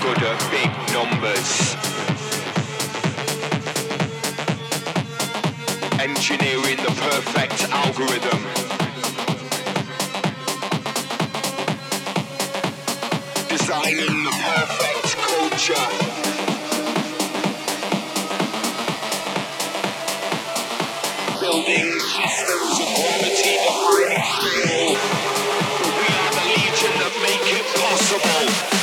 good at big numbers. Engineering the perfect algorithm. Designing the perfect culture. Building systems of quality. We are the legion that make it possible.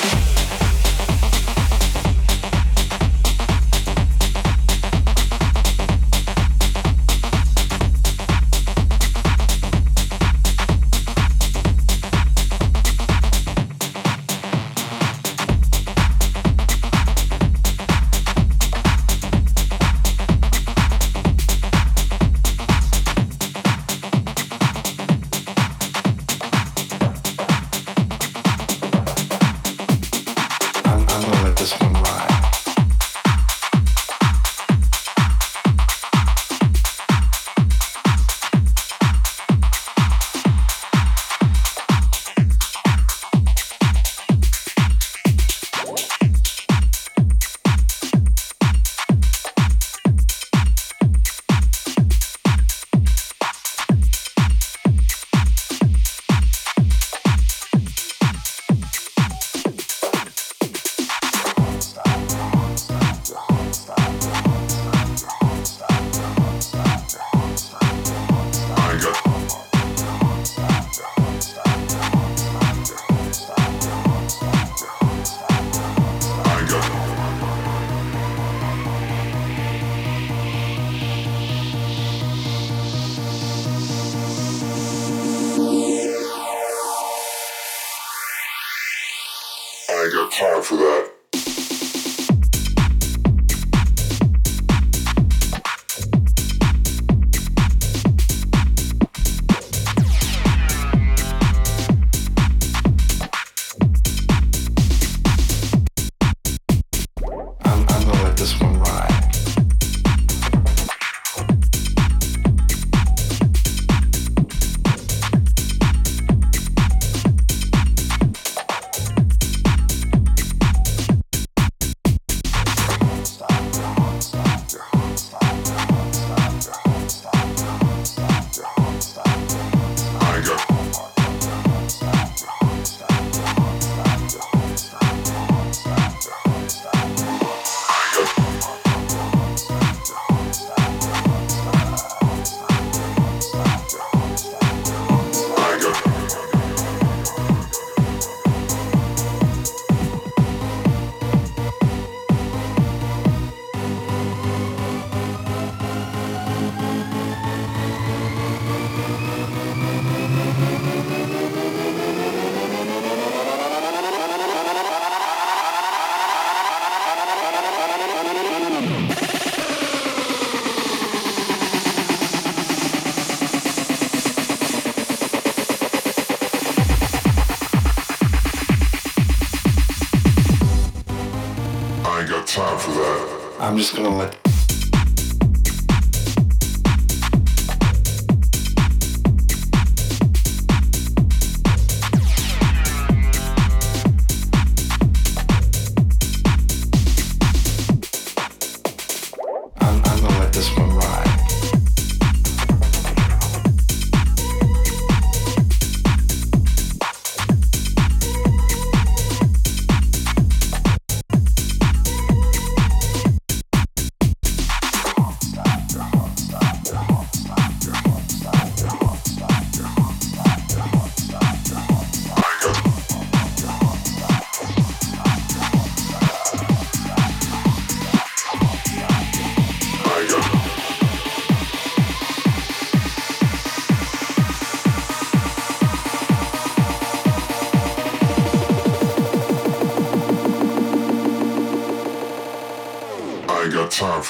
I got time for that.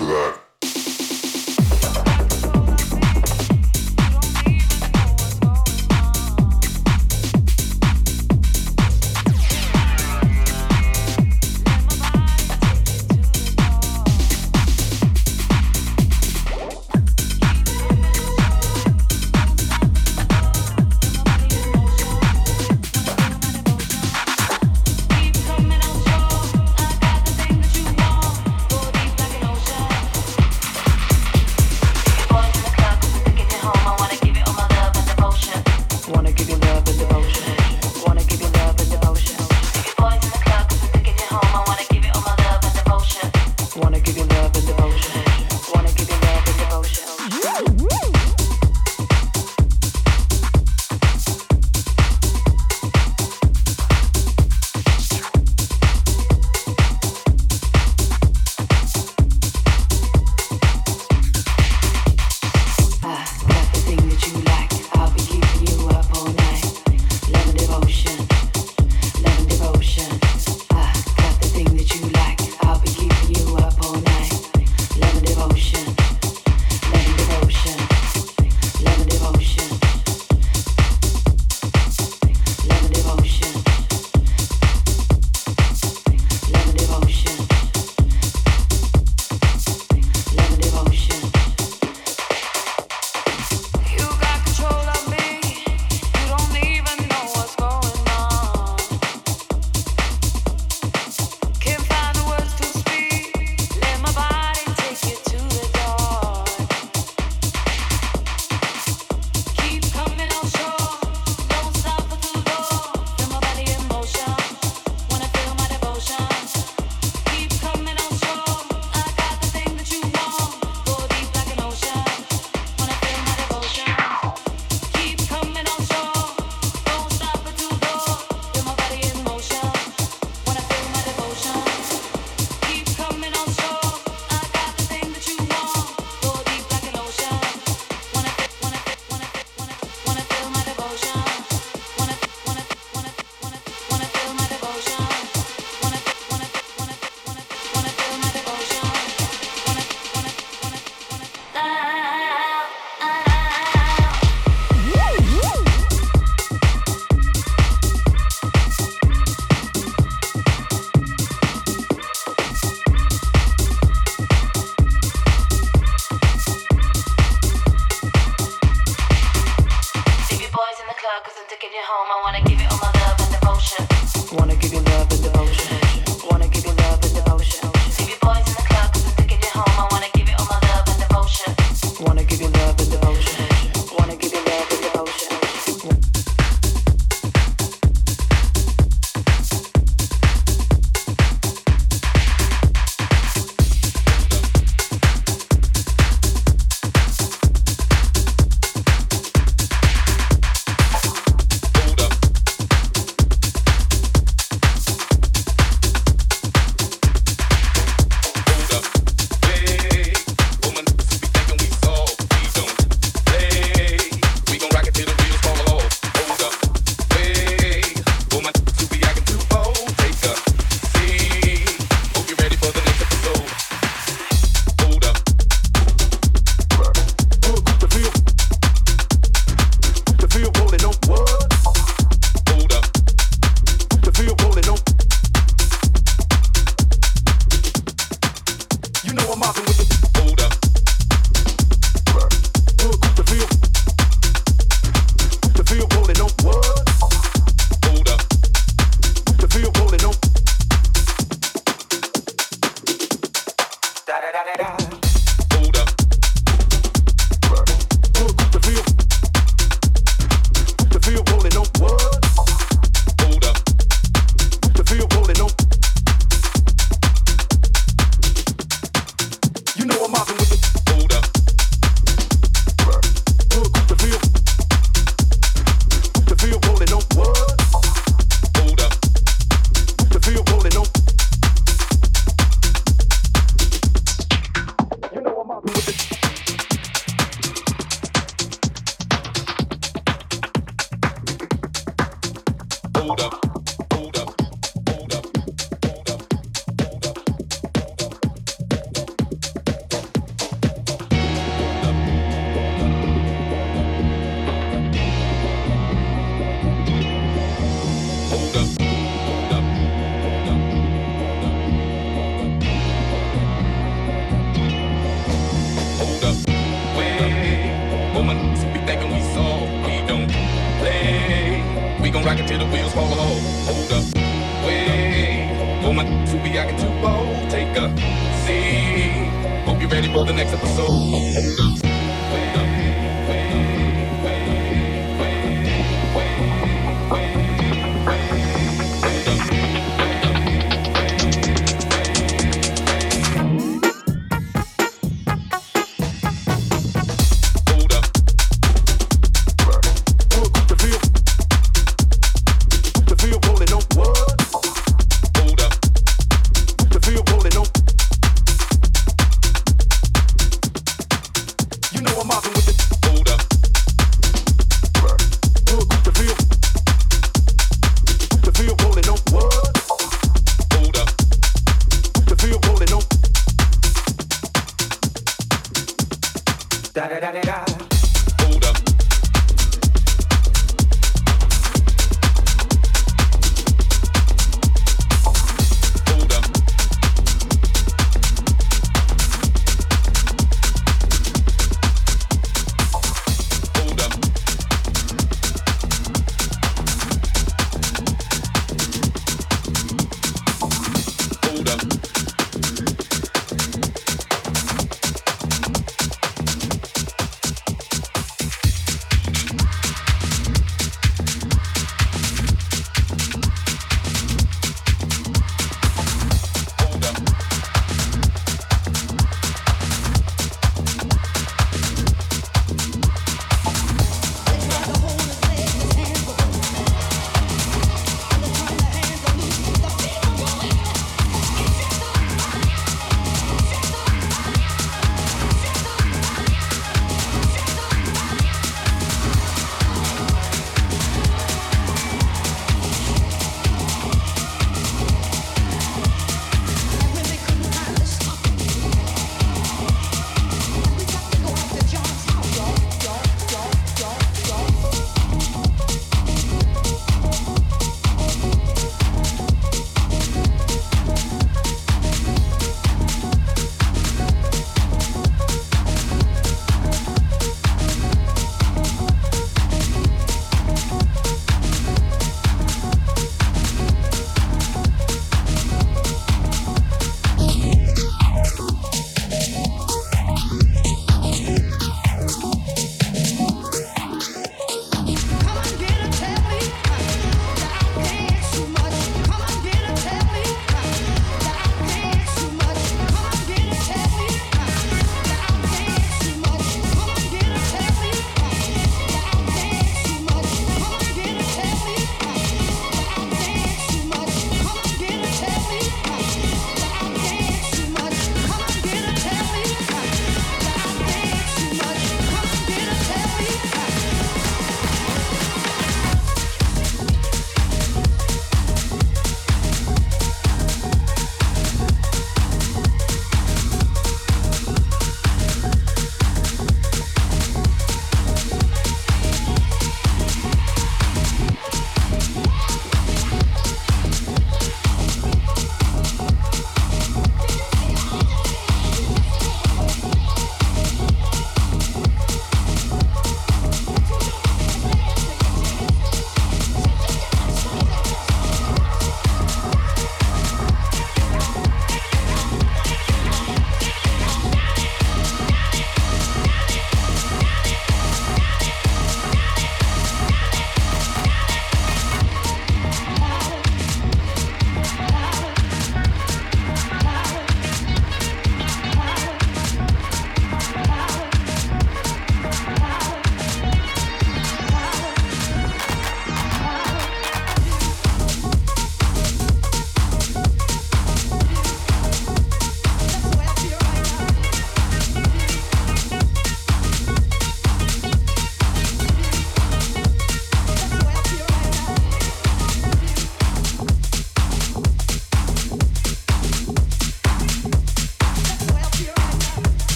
for that.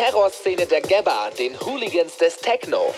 Terrorszene der Gabba, den Hooligans des Techno.